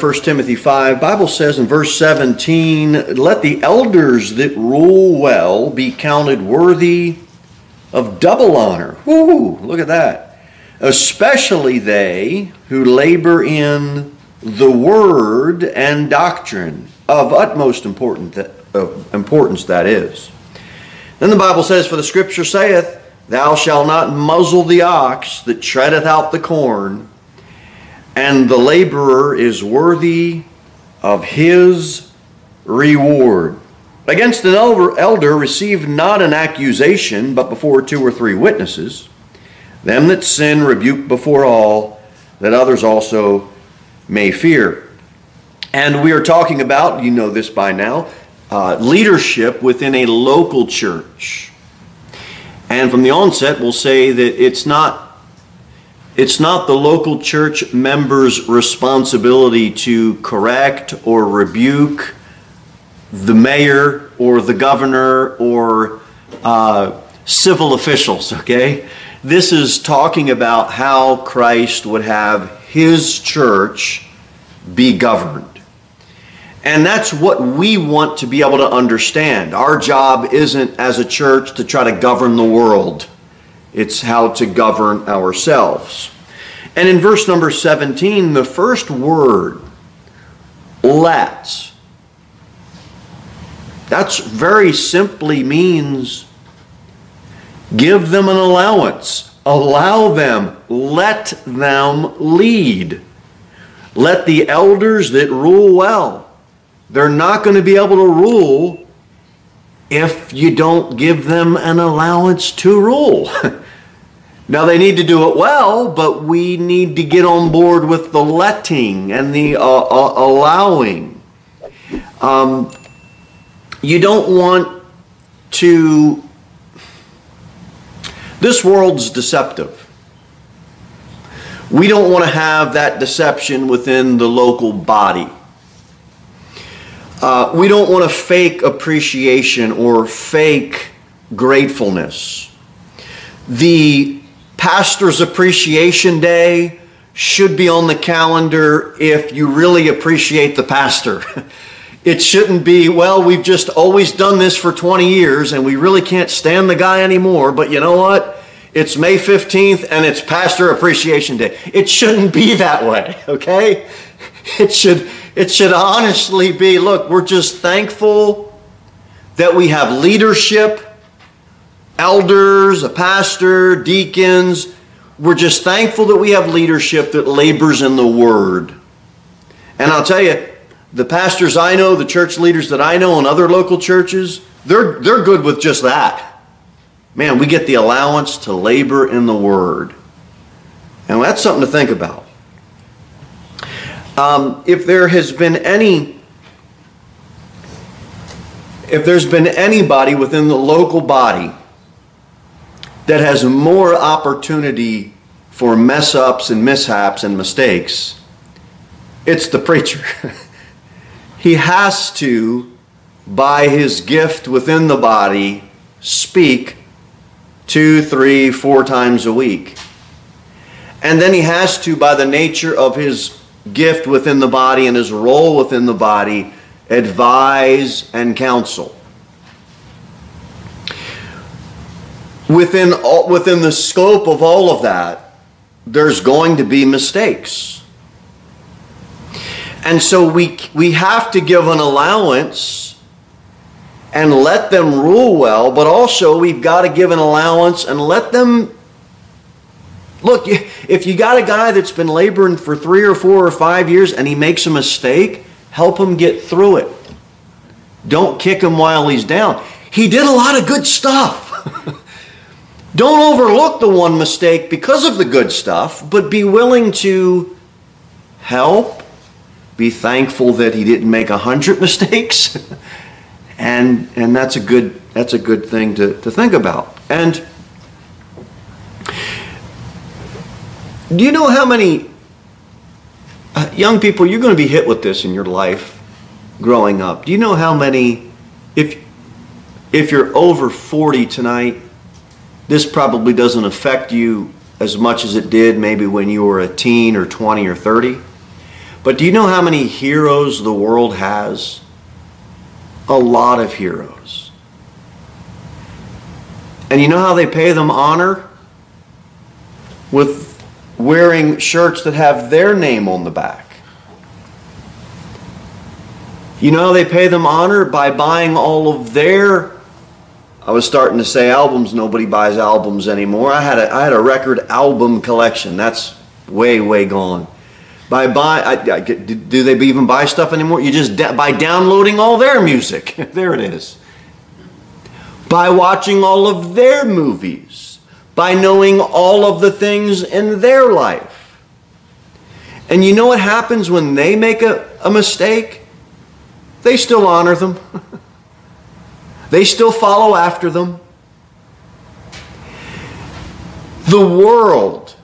1 Timothy 5, Bible says in verse 17, let the elders that rule well be counted worthy of double honor. Whoo, look at that. Especially they who labor in the word and doctrine of utmost important that, importance that is. Then the Bible says, For the scripture saith, Thou shalt not muzzle the ox that treadeth out the corn, and the laborer is worthy of his reward. Against an elder receive not an accusation, but before two or three witnesses. Them that sin rebuke before all, that others also may fear. And we are talking about, you know this by now, uh, leadership within a local church. And from the onset, we'll say that it's not it's not the local church member's responsibility to correct or rebuke the mayor or the governor or uh, civil officials, okay? This is talking about how Christ would have his church be governed. And that's what we want to be able to understand. Our job isn't as a church to try to govern the world, it's how to govern ourselves. And in verse number 17, the first word, let, that's very simply means give them an allowance, allow them, let them lead. Let the elders that rule well they're not going to be able to rule if you don't give them an allowance to rule. now, they need to do it well, but we need to get on board with the letting and the uh, uh, allowing. Um, you don't want to. This world's deceptive. We don't want to have that deception within the local body. Uh, we don't want to fake appreciation or fake gratefulness. The pastor's appreciation day should be on the calendar if you really appreciate the pastor. It shouldn't be, well, we've just always done this for 20 years and we really can't stand the guy anymore, but you know what? It's May 15th and it's Pastor Appreciation Day. It shouldn't be that way, okay? It should it should honestly be look, we're just thankful that we have leadership, elders, a pastor, deacons. We're just thankful that we have leadership that labors in the Word. And I'll tell you, the pastors I know, the church leaders that I know in other local churches, they're, they're good with just that. Man, we get the allowance to labor in the Word. And that's something to think about. Um, if there has been any if there's been anybody within the local body that has more opportunity for mess ups and mishaps and mistakes, it's the preacher. he has to, by his gift within the body, speak two, three, four times a week. And then he has to, by the nature of his gift within the body and his role within the body advise and counsel. Within, all, within the scope of all of that, there's going to be mistakes. And so we, we have to give an allowance and let them rule well, but also we've got to give an allowance and let them Look, if you got a guy that's been laboring for three or four or five years and he makes a mistake, help him get through it. Don't kick him while he's down. He did a lot of good stuff. Don't overlook the one mistake because of the good stuff, but be willing to help, be thankful that he didn't make a hundred mistakes. and and that's a good that's a good thing to, to think about. And Do you know how many uh, young people you're going to be hit with this in your life growing up? Do you know how many if if you're over 40 tonight, this probably doesn't affect you as much as it did maybe when you were a teen or 20 or 30. But do you know how many heroes the world has? A lot of heroes. And you know how they pay them honor? With wearing shirts that have their name on the back. You know how they pay them honor? By buying all of their I was starting to say albums. Nobody buys albums anymore. I had a, I had a record album collection. That's way, way gone. By buy, I, I, do they even buy stuff anymore? You just by downloading all their music. there it is. By watching all of their movies. By knowing all of the things in their life. And you know what happens when they make a, a mistake? They still honor them. They still follow after them. The world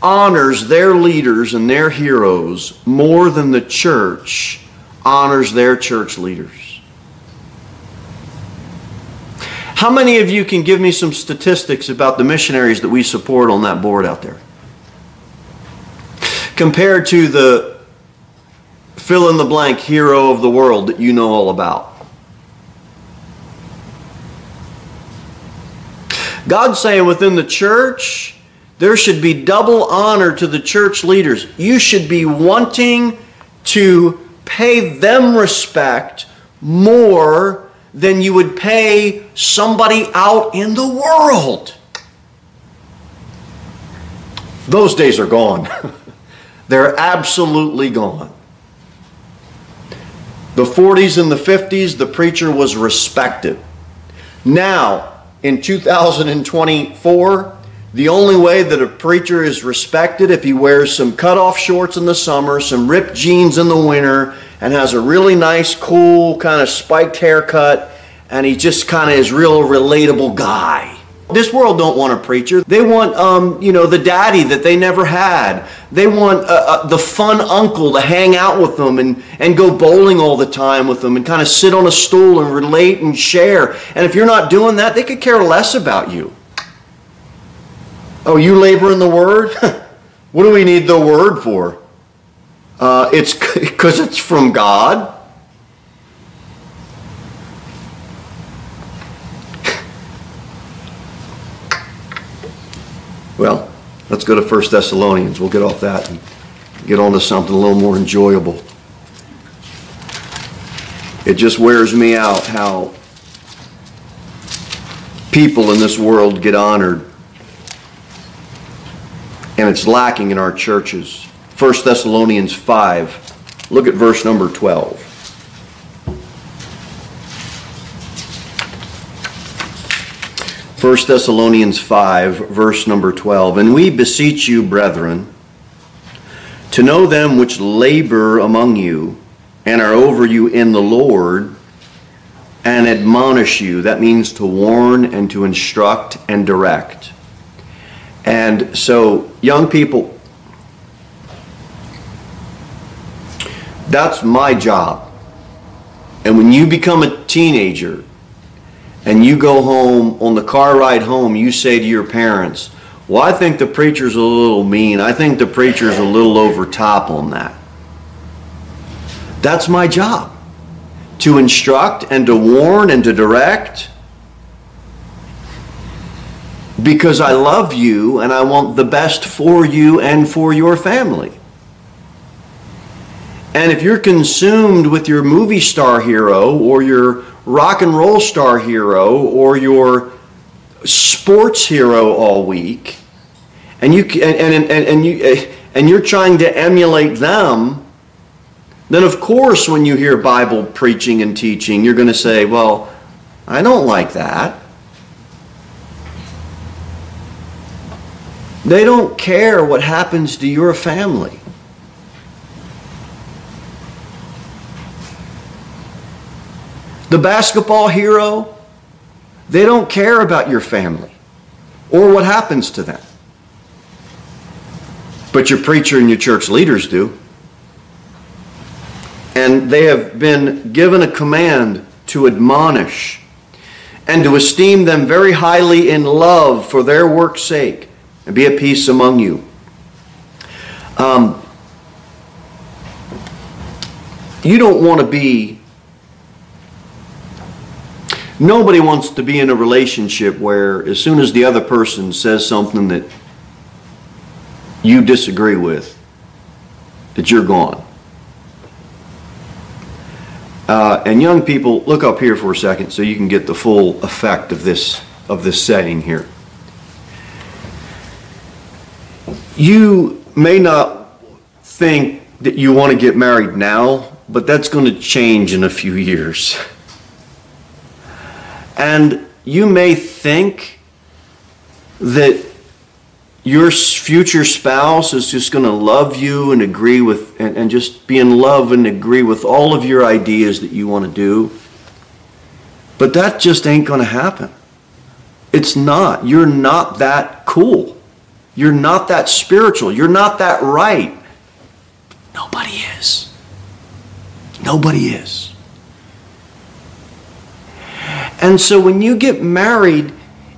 honors their leaders and their heroes more than the church honors their church leaders. How many of you can give me some statistics about the missionaries that we support on that board out there? Compared to the fill in the blank hero of the world that you know all about. God's saying within the church, there should be double honor to the church leaders. You should be wanting to pay them respect more than you would pay somebody out in the world. Those days are gone. They're absolutely gone. The 40s and the 50s, the preacher was respected. Now, in 2024, the only way that a preacher is respected if he wears some cutoff shorts in the summer, some ripped jeans in the winter, and has a really nice, cool, kind of spiked haircut, and he just kind of is real relatable guy. This world don't want a preacher. They want, um, you know, the daddy that they never had. They want uh, uh, the fun uncle to hang out with them and, and go bowling all the time with them and kind of sit on a stool and relate and share. And if you're not doing that, they could care less about you. Oh, you labor in the word? what do we need the word for? Uh, it's because it's from God. Well, let's go to 1 Thessalonians. We'll get off that and get on to something a little more enjoyable. It just wears me out how people in this world get honored. And it's lacking in our churches. 1 Thessalonians 5. Look at verse number 12. 1 Thessalonians 5, verse number 12. And we beseech you, brethren, to know them which labor among you and are over you in the Lord and admonish you. That means to warn and to instruct and direct. And so, young people, that's my job. And when you become a teenager, and you go home on the car ride home, you say to your parents, Well, I think the preacher's a little mean. I think the preacher's a little over top on that. That's my job to instruct and to warn and to direct because I love you and I want the best for you and for your family. And if you're consumed with your movie star hero or your rock and roll star hero or your sports hero all week, and you and, and, and, and you eh, and you're trying to emulate them, then of course when you hear Bible preaching and teaching, you're going to say, "Well, I don't like that." They don't care what happens to your family. The basketball hero, they don't care about your family or what happens to them. But your preacher and your church leaders do. And they have been given a command to admonish and to esteem them very highly in love for their work's sake and be at peace among you. Um, you don't want to be nobody wants to be in a relationship where as soon as the other person says something that you disagree with that you're gone uh, and young people look up here for a second so you can get the full effect of this of this setting here you may not think that you want to get married now but that's going to change in a few years. And you may think that your future spouse is just going to love you and agree with, and, and just be in love and agree with all of your ideas that you want to do. But that just ain't going to happen. It's not. You're not that cool. You're not that spiritual. You're not that right. Nobody is. Nobody is. And so when you get married,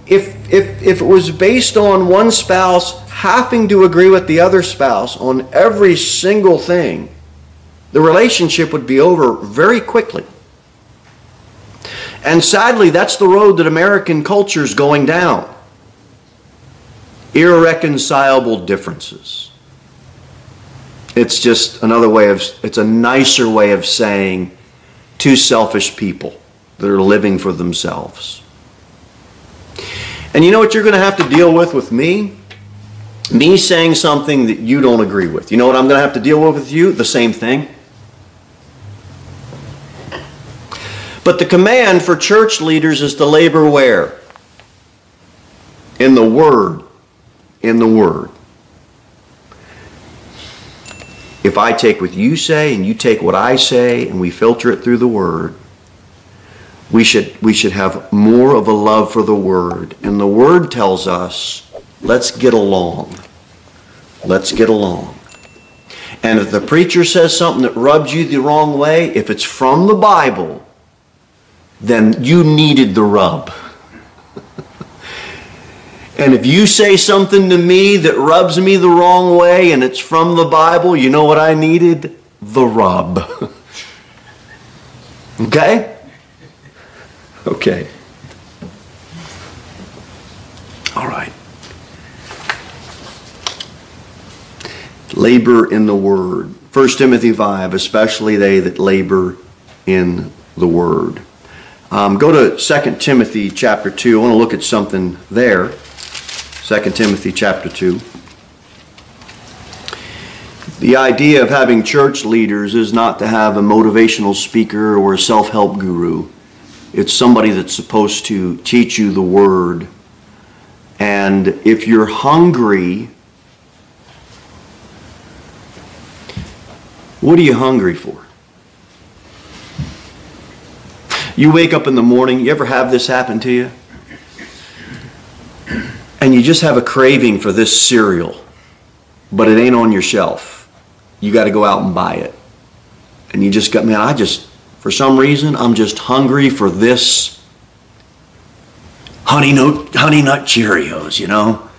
if, if, if it was based on one spouse having to agree with the other spouse on every single thing, the relationship would be over very quickly. And sadly, that's the road that American culture is going down. Irreconcilable differences. It's just another way of, it's a nicer way of saying two selfish people that are living for themselves. And you know what you're going to have to deal with with me? Me saying something that you don't agree with. You know what I'm going to have to deal with with you? The same thing. But the command for church leaders is to labor where? In the Word. In the Word if I take what you say and you take what I say and we filter it through the Word, we should, we should have more of a love for the Word. And the Word tells us, let's get along. Let's get along. And if the preacher says something that rubs you the wrong way, if it's from the Bible, then you needed the rub. And if you say something to me that rubs me the wrong way and it's from the Bible, you know what I needed? The rub. okay? Okay. All right. Labor in the Word. 1 Timothy 5, especially they that labor in the Word. Um, go to 2 Timothy chapter 2. I want to look at something there. 2 Timothy chapter 2. The idea of having church leaders is not to have a motivational speaker or a self help guru. It's somebody that's supposed to teach you the word. And if you're hungry, what are you hungry for? You wake up in the morning, you ever have this happen to you? and you just have a craving for this cereal, but it ain't on your shelf. You got to go out and buy it. And you just got, man, I just, for some reason, I'm just hungry for this honey nut, honey nut Cheerios, you know?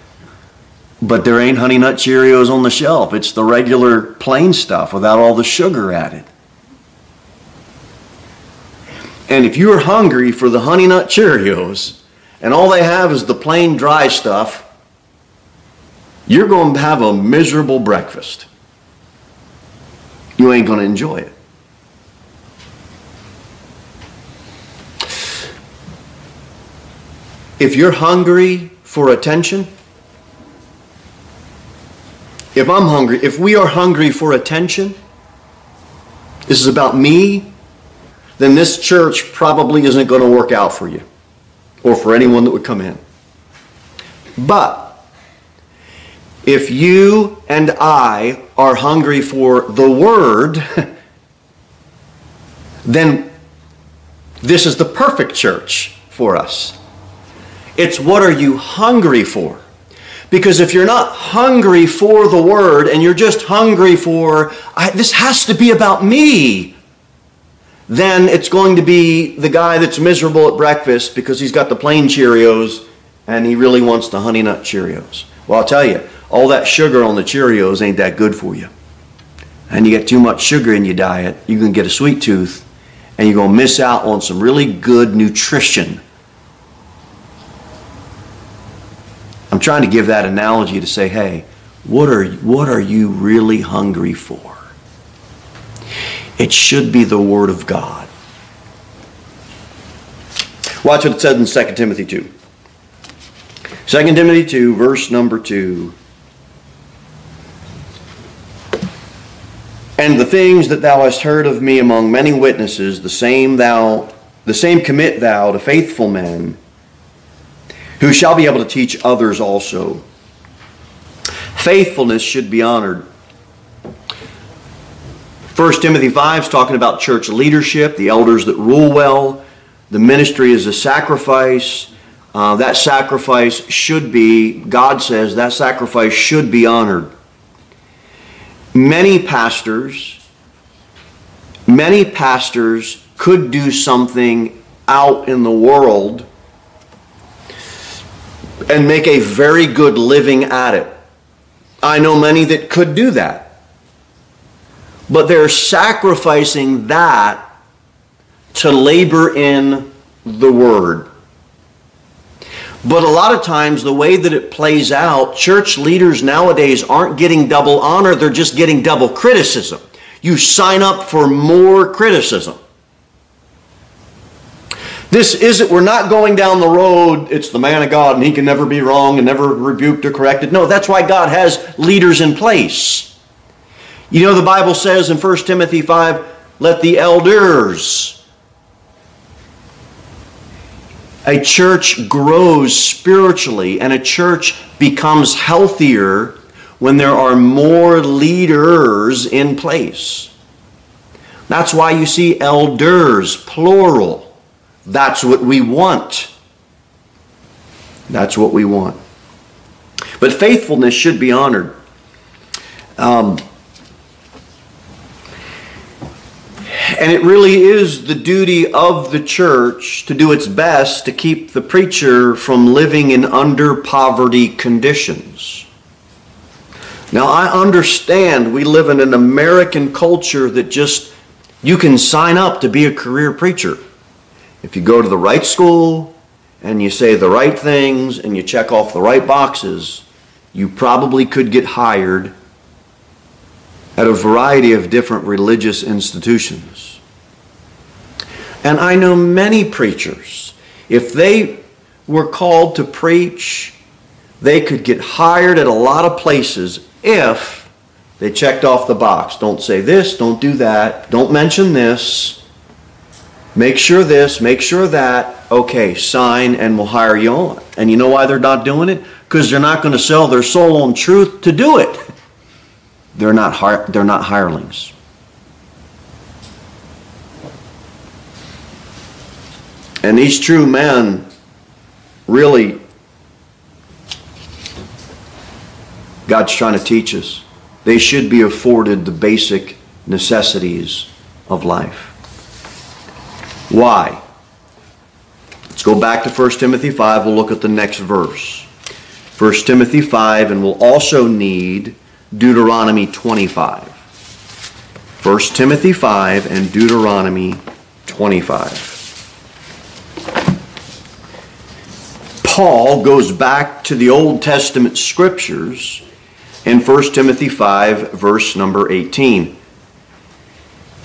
But there ain't honey nut Cheerios on the shelf. It's the regular plain stuff without all the sugar added. And if you're hungry for the honey nut Cheerios, and all they have is the plain dry stuff, you're going to have a miserable breakfast. You ain't going to enjoy it. If you're hungry for attention, if I'm hungry, if we are hungry for attention, this is about me, then this church probably isn't going to work out for you or for anyone that would come in. But if you and I are hungry for the Word, then this is the perfect church for us. It's what are you hungry for? Because if you're not hungry for the Word and you're just hungry for, this has to be about me, then it's going to be the guy that's miserable at breakfast because he's got the plain Cheerios and he really wants the honey nut Cheerios. Well, I'll tell you, all that sugar on the Cheerios ain't that good for you. and you get too much sugar in your diet, you can get a sweet tooth and you're going to miss out on some really good nutrition. I'm trying to give that analogy to say, hey, what are, what are you really hungry for? It should be the Word of God. Watch what it says in 2 Timothy 2. 2 Timothy 2, verse number 2. And the things that thou hast heard of me among many witnesses, the same thou the same commit thou to faithful men who shall be able to teach others also. Faithfulness should be honored. 1 Timothy 5 is talking about church leadership, the elders that rule well. The ministry is a sacrifice. Uh, that sacrifice should be, God says, that sacrifice should be honored. Many pastors, many pastors could do something out in the world and make a very good living at it. I know many that could do that. But they're sacrificing that to labor in the Word. But a lot of times, the way that it plays out, church leaders nowadays aren't getting double honor, they're just getting double criticism. You sign up for more criticism. This isn't, we're not going down the road, it's the man of God and he can never be wrong and never rebuked or corrected. No, that's why God has leaders in place. You know, the Bible says in 1 Timothy 5 let the elders a church grows spiritually and a church becomes healthier when there are more leaders in place. That's why you see elders, plural. That's what we want. That's what we want. But faithfulness should be honored. Um, And it really is the duty of the church to do its best to keep the preacher from living in under poverty conditions. Now, I understand we live in an American culture that just, you can sign up to be a career preacher. If you go to the right school and you say the right things and you check off the right boxes, you probably could get hired at a variety of different religious institutions. And I know many preachers, if they were called to preach, they could get hired at a lot of places if they checked off the box. Don't say this, don't do that, don't mention this, make sure this, make sure that. Okay, sign and we'll hire you on. And you know why they're not doing it? Because they're not going to sell their soul on truth to do it. They're not, they're not hirelings. And these true men really, God's trying to teach us, they should be afforded the basic necessities of life. Why? Let's go back to 1 Timothy 5. We'll look at the next verse. 1 Timothy 5, and we'll also need Deuteronomy 25. 1 Timothy 5 and Deuteronomy 25. Paul goes back to the Old Testament scriptures in 1 Timothy 5, verse number 18.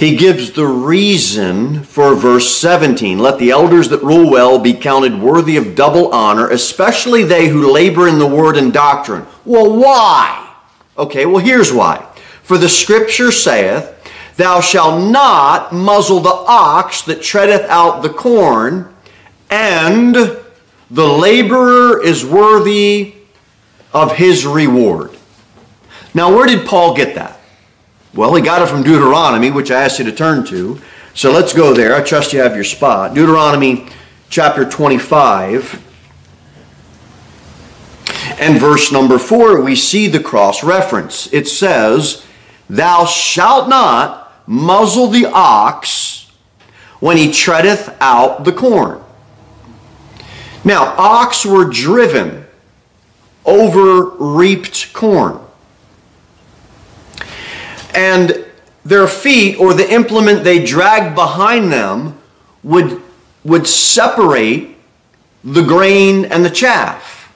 He gives the reason for verse 17. Let the elders that rule well be counted worthy of double honor, especially they who labor in the word and doctrine. Well, why? Okay, well, here's why. For the scripture saith, Thou shalt not muzzle the ox that treadeth out the corn, and the laborer is worthy of his reward. Now, where did Paul get that? Well, he got it from Deuteronomy, which I asked you to turn to. So let's go there. I trust you have your spot. Deuteronomy chapter 25 and verse number four, we see the cross reference. It says, Thou shalt not muzzle the ox when he treadeth out the corn. Now, ox were driven over reaped corn. And their feet or the implement they dragged behind them would, would separate the grain and the chaff.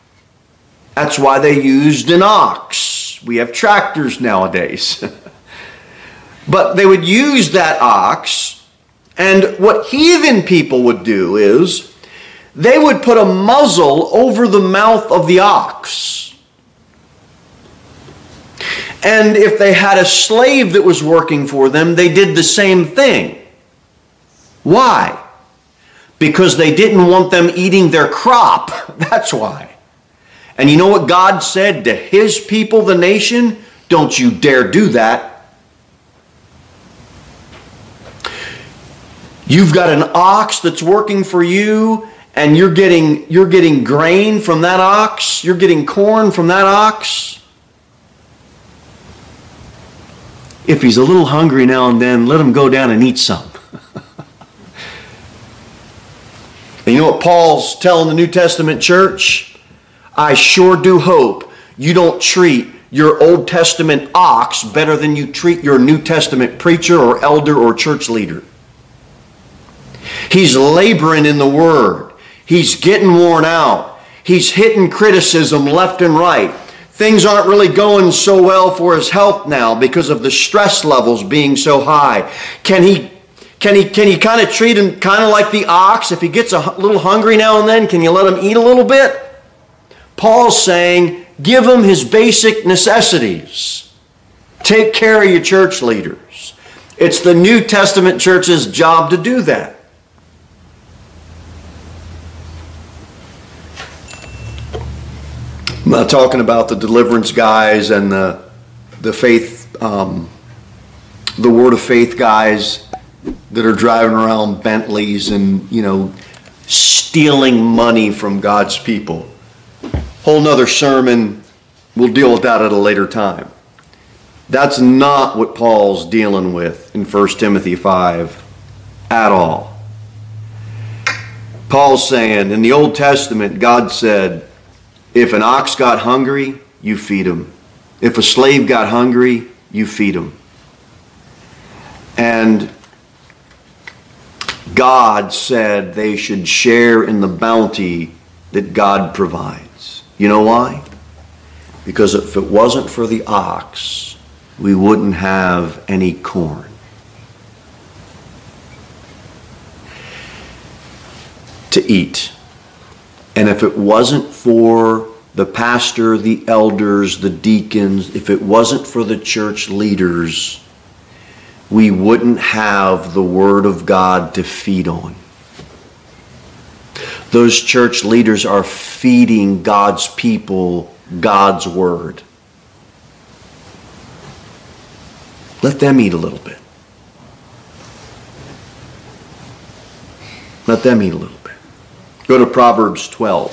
That's why they used an ox. We have tractors nowadays. but they would use that ox, and what heathen people would do is they would put a muzzle over the mouth of the ox. And if they had a slave that was working for them, they did the same thing. Why? Because they didn't want them eating their crop. That's why. And you know what God said to his people, the nation? Don't you dare do that. You've got an ox that's working for you and you're getting you're getting grain from that ox, you're getting corn from that ox. If he's a little hungry now and then, let him go down and eat some. and you know what Paul's telling the New Testament church? I sure do hope you don't treat your Old Testament ox better than you treat your New Testament preacher or elder or church leader. He's laboring in the Word. He's getting worn out. He's hitting criticism left and right. Things aren't really going so well for his health now because of the stress levels being so high. Can he can he can you kind of treat him kind of like the ox if he gets a little hungry now and then can you let him eat a little bit? Paul's saying give him his basic necessities. Take care of your church leaders. It's the New Testament church's job to do that. I'm not talking about the deliverance guys and the the faith, um, the word of faith guys that are driving around Bentleys and you know stealing money from God's people. Whole nother sermon. We'll deal with that at a later time. That's not what Paul's dealing with in 1 Timothy 5 at all. Paul's saying in the Old Testament, God said, if an ox got hungry, you feed him. If a slave got hungry, you feed him. And God said they should share in the bounty that God provides. You know why? Because if it wasn't for the ox, we wouldn't have any corn. To eat. And if it wasn't for the pastor, the elders, the deacons, if it wasn't for the church leaders, we wouldn't have the Word of God to feed on. Those church leaders are feeding God's people God's Word. Let them eat a little bit. Let them eat a little. Go to Proverbs 12.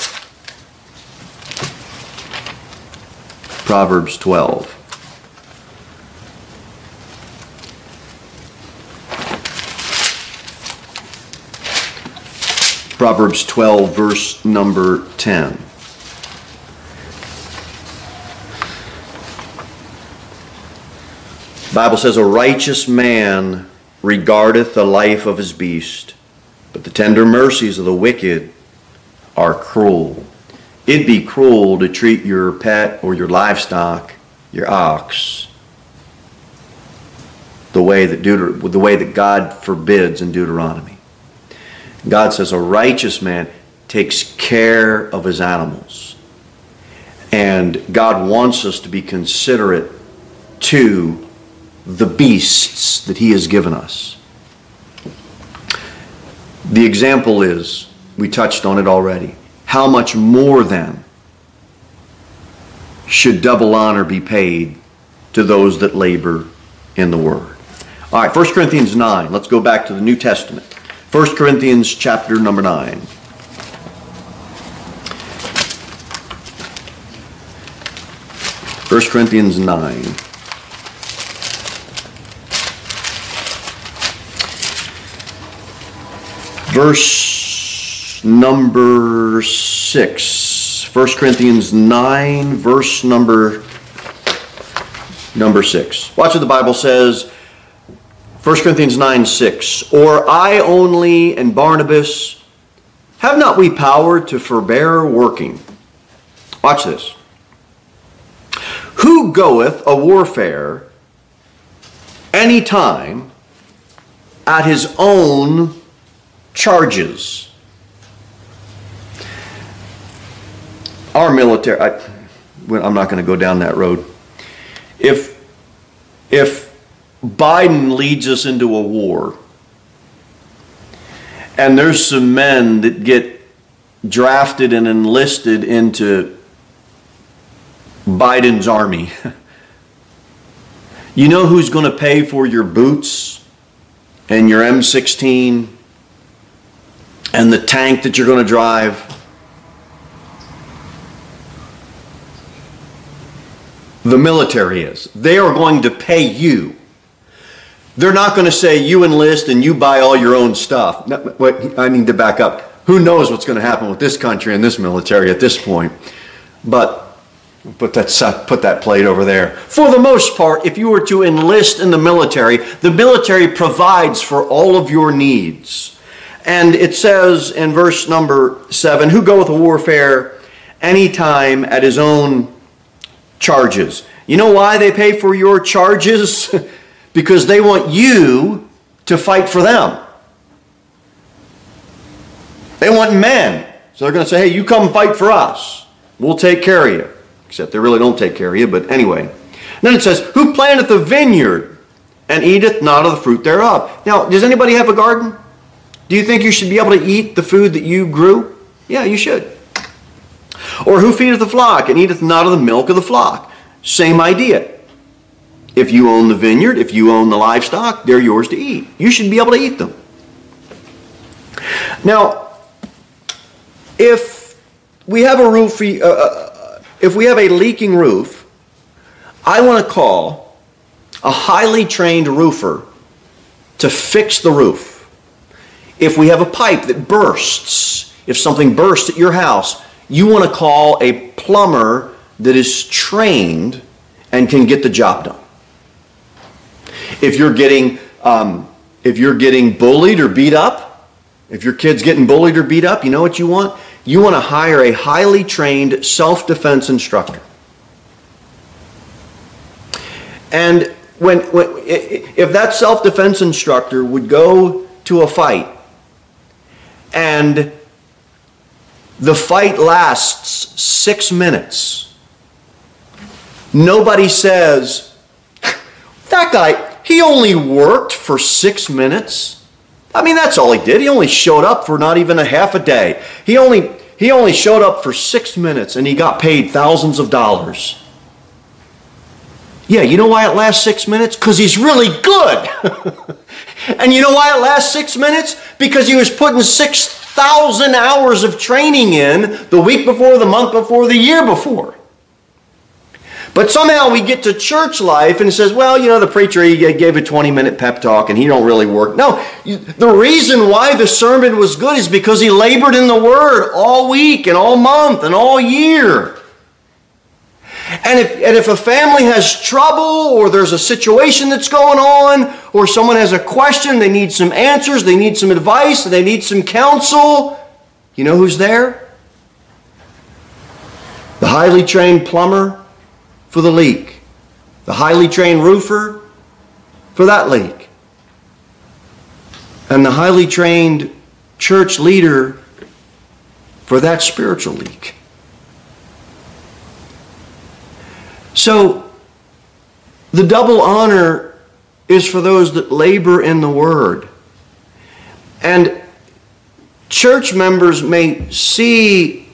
Proverbs 12. Proverbs 12, verse number 10. The Bible says, A righteous man regardeth the life of his beast, but the tender mercies of the wicked are cruel. It'd be cruel to treat your pet or your livestock, your ox, the way that Deuter- the way that God forbids in Deuteronomy. God says a righteous man takes care of his animals. And God wants us to be considerate to the beasts that he has given us. The example is we touched on it already. How much more then should double honor be paid to those that labor in the word? All right, 1 Corinthians 9. Let's go back to the New Testament. 1 Corinthians chapter number 9. First Corinthians 9. Verse number 6. 1 Corinthians 9, verse number number 6. Watch what the Bible says. 1 Corinthians 9 6. Or I only and Barnabas, have not we power to forbear working? Watch this. Who goeth a warfare any time at his own charges? Our military, I, I'm not going to go down that road. If, if Biden leads us into a war, and there's some men that get drafted and enlisted into Biden's army. you know who's going to pay for your boots and your M16 and the tank that you're going to drive? The military is. They are going to pay you. They're not going to say you enlist and you buy all your own stuff. I need to back up. Who knows what's going to happen with this country and this military at this point? But Put that, put that plate over there. For the most part, if you were to enlist in the military, the military provides for all of your needs. And it says in verse number seven, who goeth a warfare anytime at his own charges. You know why they pay for your charges? because they want you to fight for them. They want men. So they're going to say, hey, you come fight for us. We'll take care of you. Except they really don't take care of you, but anyway. then it says, Who planteth the vineyard and eateth not of the fruit thereof? Now, does anybody have a garden? Do you think you should be able to eat the food that you grew? Yeah, you should. Or who feedeth the flock and eateth not of the milk of the flock? Same idea. If you own the vineyard, if you own the livestock, they're yours to eat. You should be able to eat them. Now, if we have a roof, uh, uh if we have a leaking roof, I want to call a highly trained roofer to fix the roof. If we have a pipe that bursts, if something bursts at your house, you want to call a plumber that is trained and can get the job done. If you're getting um, if you're getting bullied or beat up, if your kid's getting bullied or beat up, you know what you want? you want to hire a highly trained self defense instructor. And when, when, if that self defense instructor would go to a fight and the fight lasts six minutes, nobody says, that guy, he only worked for six minutes. I mean, that's all he did. He only showed up for not even a half a day. He only, he only showed up for six minutes and he got paid thousands of dollars. Yeah, you know why it lasts six minutes? Because he's really good. and you know why it lasts six minutes? Because he was putting 6,000 hours of training in the week before, the month before, the year before. But somehow we get to church life and it says, well, you know, the preacher he gave a 20 minute pep talk and he don't really work. No, the reason why the sermon was good is because he labored in the word all week and all month and all year. And if, and if a family has trouble or there's a situation that's going on or someone has a question, they need some answers, they need some advice, they need some counsel, you know who's there? The highly trained plumber for the leak, the highly trained roofer for that leak, and the highly trained church leader for that spiritual leak. So, the double honor is for those that labor in the word. And church members may see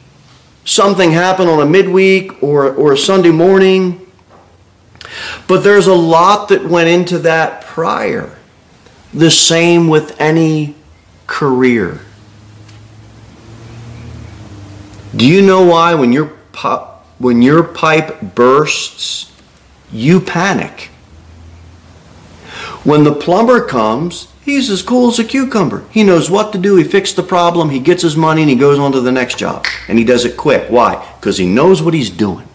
something happen on a midweek or, or a Sunday morning. But there's a lot that went into that prior. The same with any career. Do you know why when your pop, when your pipe bursts, you panic? When the plumber comes, He's as cool as a cucumber. He knows what to do. He fixed the problem. He gets his money and he goes on to the next job. And he does it quick. Why? Because he knows what he's doing.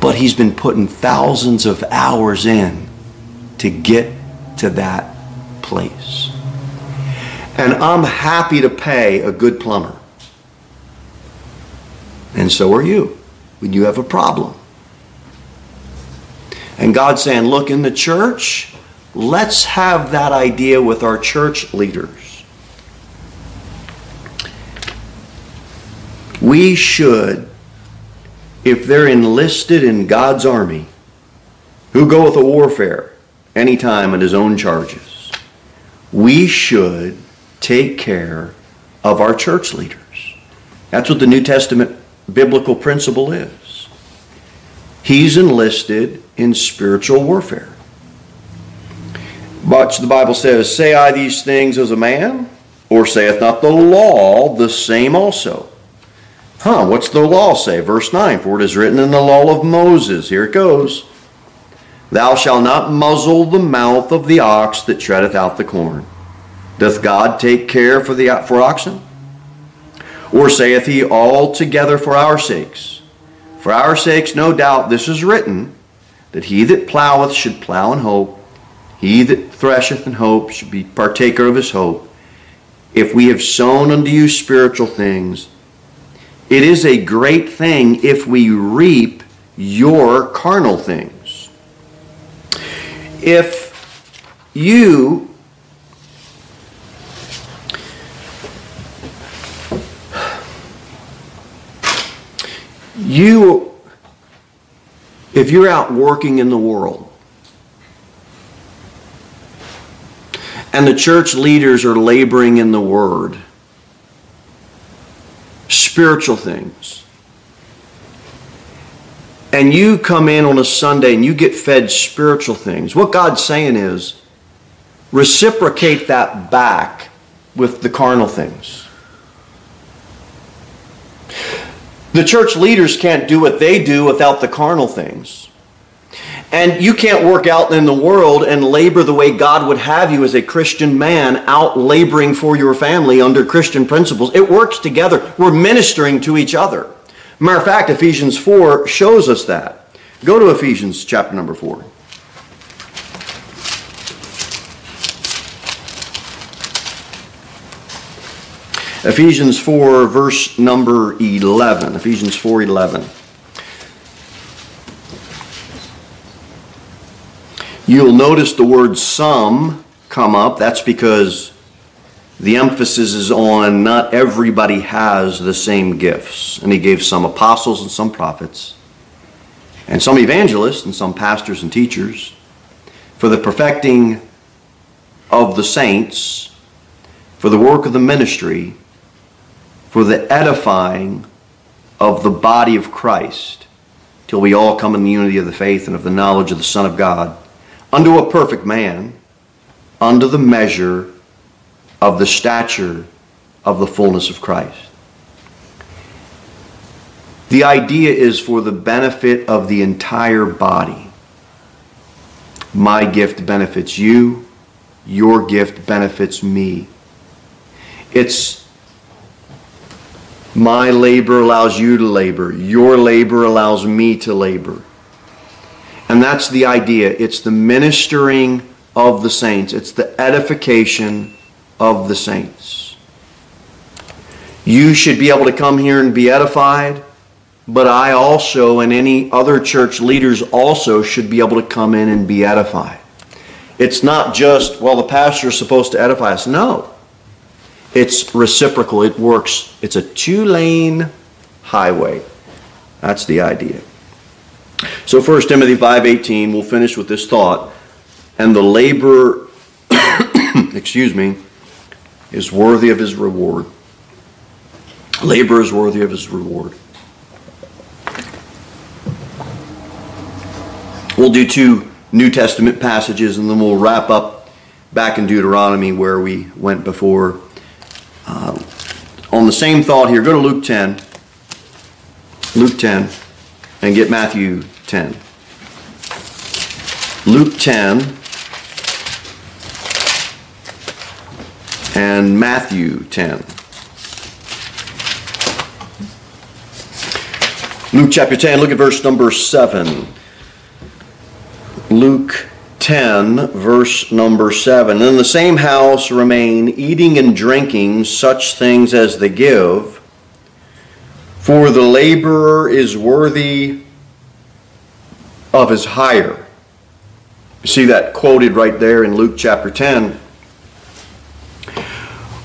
But he's been putting thousands of hours in to get to that place. And I'm happy to pay a good plumber. And so are you when you have a problem. And God's saying, look, in the church, let's have that idea with our church leaders. We should, if they're enlisted in God's army, who goeth a warfare anytime at his own charges, we should take care of our church leaders. That's what the New Testament biblical principle is. He's enlisted in spiritual warfare. But the Bible says, Say I these things as a man, or saith not the law the same also? Huh, what's the law say? Verse 9 For it is written in the law of Moses, here it goes Thou shalt not muzzle the mouth of the ox that treadeth out the corn. Doth God take care for, the, for oxen? Or saith he altogether for our sakes? For our sakes, no doubt, this is written, that he that ploweth should plow in hope, he that thresheth in hope should be partaker of his hope. If we have sown unto you spiritual things, it is a great thing if we reap your carnal things. If you you if you're out working in the world and the church leaders are laboring in the word spiritual things and you come in on a Sunday and you get fed spiritual things what God's saying is reciprocate that back with the carnal things The church leaders can't do what they do without the carnal things. And you can't work out in the world and labor the way God would have you as a Christian man out laboring for your family under Christian principles. It works together. We're ministering to each other. Matter of fact, Ephesians 4 shows us that. Go to Ephesians chapter number 4. Ephesians 4, verse number 11. Ephesians 4 11. You'll notice the word some come up. That's because the emphasis is on not everybody has the same gifts. And he gave some apostles and some prophets, and some evangelists and some pastors and teachers for the perfecting of the saints, for the work of the ministry for the edifying of the body of Christ till we all come in the unity of the faith and of the knowledge of the Son of God, unto a perfect man, unto the measure of the stature of the fullness of Christ. The idea is for the benefit of the entire body. My gift benefits you, your gift benefits me. It's my labor allows you to labor. Your labor allows me to labor. And that's the idea. It's the ministering of the saints, it's the edification of the saints. You should be able to come here and be edified, but I also, and any other church leaders also, should be able to come in and be edified. It's not just, well, the pastor is supposed to edify us. No. It's reciprocal. It works. It's a two lane highway. That's the idea. So 1 Timothy 5:18, we'll finish with this thought. And the labor, excuse me, is worthy of his reward. Labor is worthy of his reward. We'll do two New Testament passages and then we'll wrap up back in Deuteronomy where we went before. Uh, on the same thought here, go to Luke 10. Luke 10 and get Matthew 10. Luke 10 and Matthew 10. Luke chapter 10, look at verse number 7. Luke 10, verse number 7. In the same house remain eating and drinking such things as they give, for the laborer is worthy of his hire. You see that quoted right there in Luke chapter 10.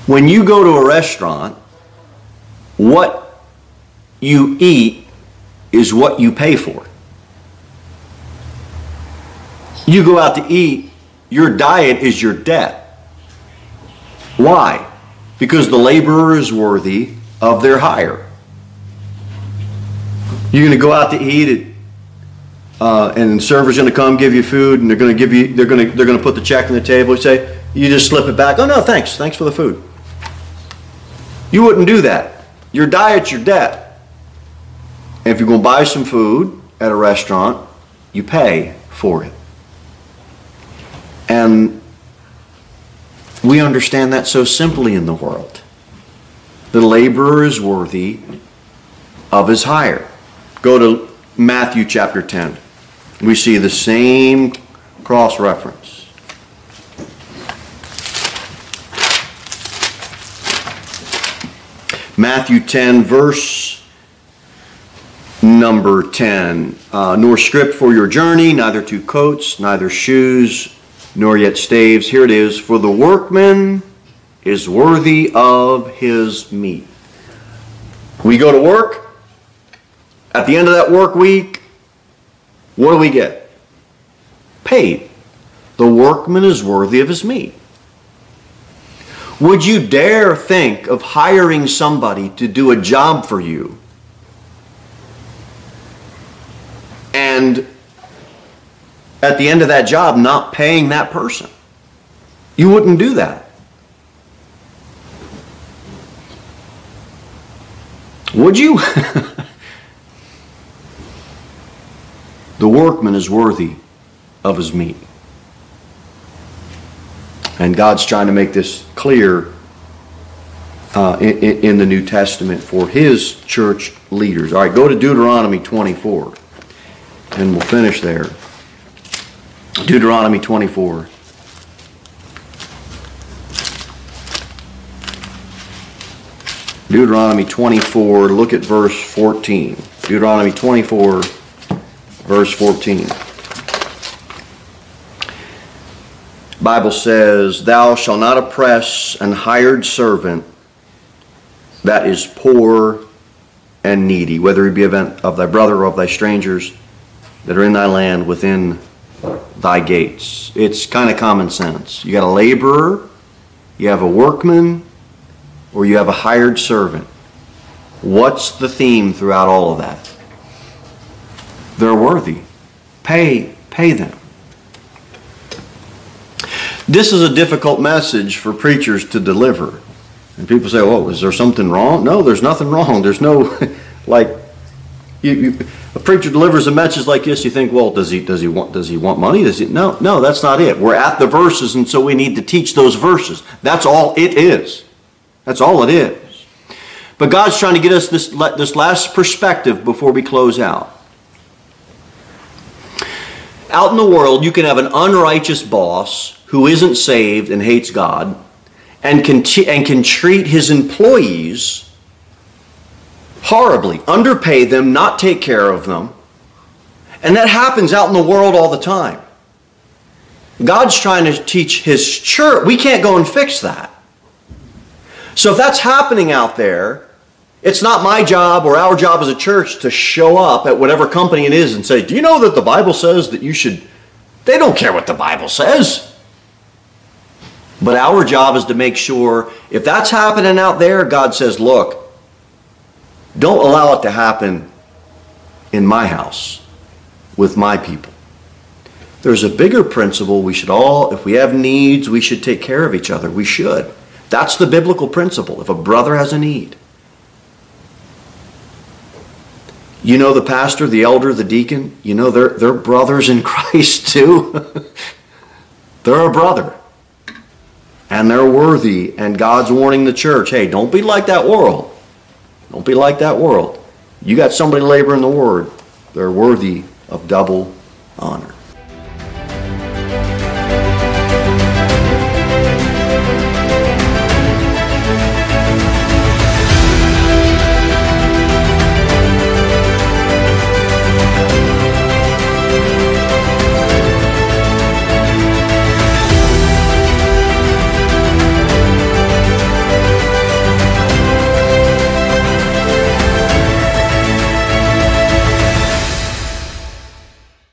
When you go to a restaurant, what you eat is what you pay for. You go out to eat, your diet is your debt. Why? Because the laborer is worthy of their hire. You're going to go out to eat uh, and the server's going to come give you food, and they're going to give you, they're going to, they're going to put the check on the table. You say, you just slip it back. Oh no, thanks, thanks for the food. You wouldn't do that. Your diet's your debt. And if you're going to buy some food at a restaurant, you pay for it. And we understand that so simply in the world. The laborer is worthy of his hire. Go to Matthew chapter 10. We see the same cross reference. Matthew 10, verse number 10. Uh, nor scrip for your journey, neither two coats, neither shoes, nor yet staves. Here it is For the workman is worthy of his meat. We go to work. At the end of that work week, what do we get? Paid. The workman is worthy of his meat. Would you dare think of hiring somebody to do a job for you and at the end of that job not paying that person? You wouldn't do that. Would you? the workman is worthy of his meat. And God's trying to make this clear uh, in, in, the New Testament for his church leaders. All right, go to Deuteronomy 24, and we'll finish there. Deuteronomy 24. Deuteronomy 24, look at verse 14. Deuteronomy 24, verse 14. Bible says, Thou shalt not oppress an hired servant that is poor and needy, whether he be of thy brother or of thy strangers that are in thy land within thy gates. It's kind of common sense. You got a laborer, you have a workman, or you have a hired servant. What's the theme throughout all of that? They're worthy. Pay, pay them. This is a difficult message for preachers to deliver. And people say, "Oh, is there something wrong?" No, there's nothing wrong. There's no like you, you, a preacher delivers a message like this. You think, "Well, does he does he want does he want money?" Does he? No, no, that's not it. We're at the verses, and so we need to teach those verses. That's all it is. That's all it is. But God's trying to get us this this last perspective before we close out. Out in the world, you can have an unrighteous boss who isn't saved and hates God and can, t- and can treat his employees horribly, underpay them, not take care of them. And that happens out in the world all the time. God's trying to teach his church. We can't go and fix that. So if that's happening out there, it's not my job or our job as a church to show up at whatever company it is and say, Do you know that the Bible says that you should? They don't care what the Bible says. But our job is to make sure if that's happening out there, God says, look, don't allow it to happen in my house with my people. There's a bigger principle we should all, if we have needs, we should take care of each other. We should. That's the biblical principle. If a brother has a need, you know the pastor, the elder, the deacon, you know they're, they're brothers in Christ too. they're a brother and they're worthy. And God's warning the church hey, don't be like that world. Don't be like that world. You got somebody laboring the word, they're worthy of double honor.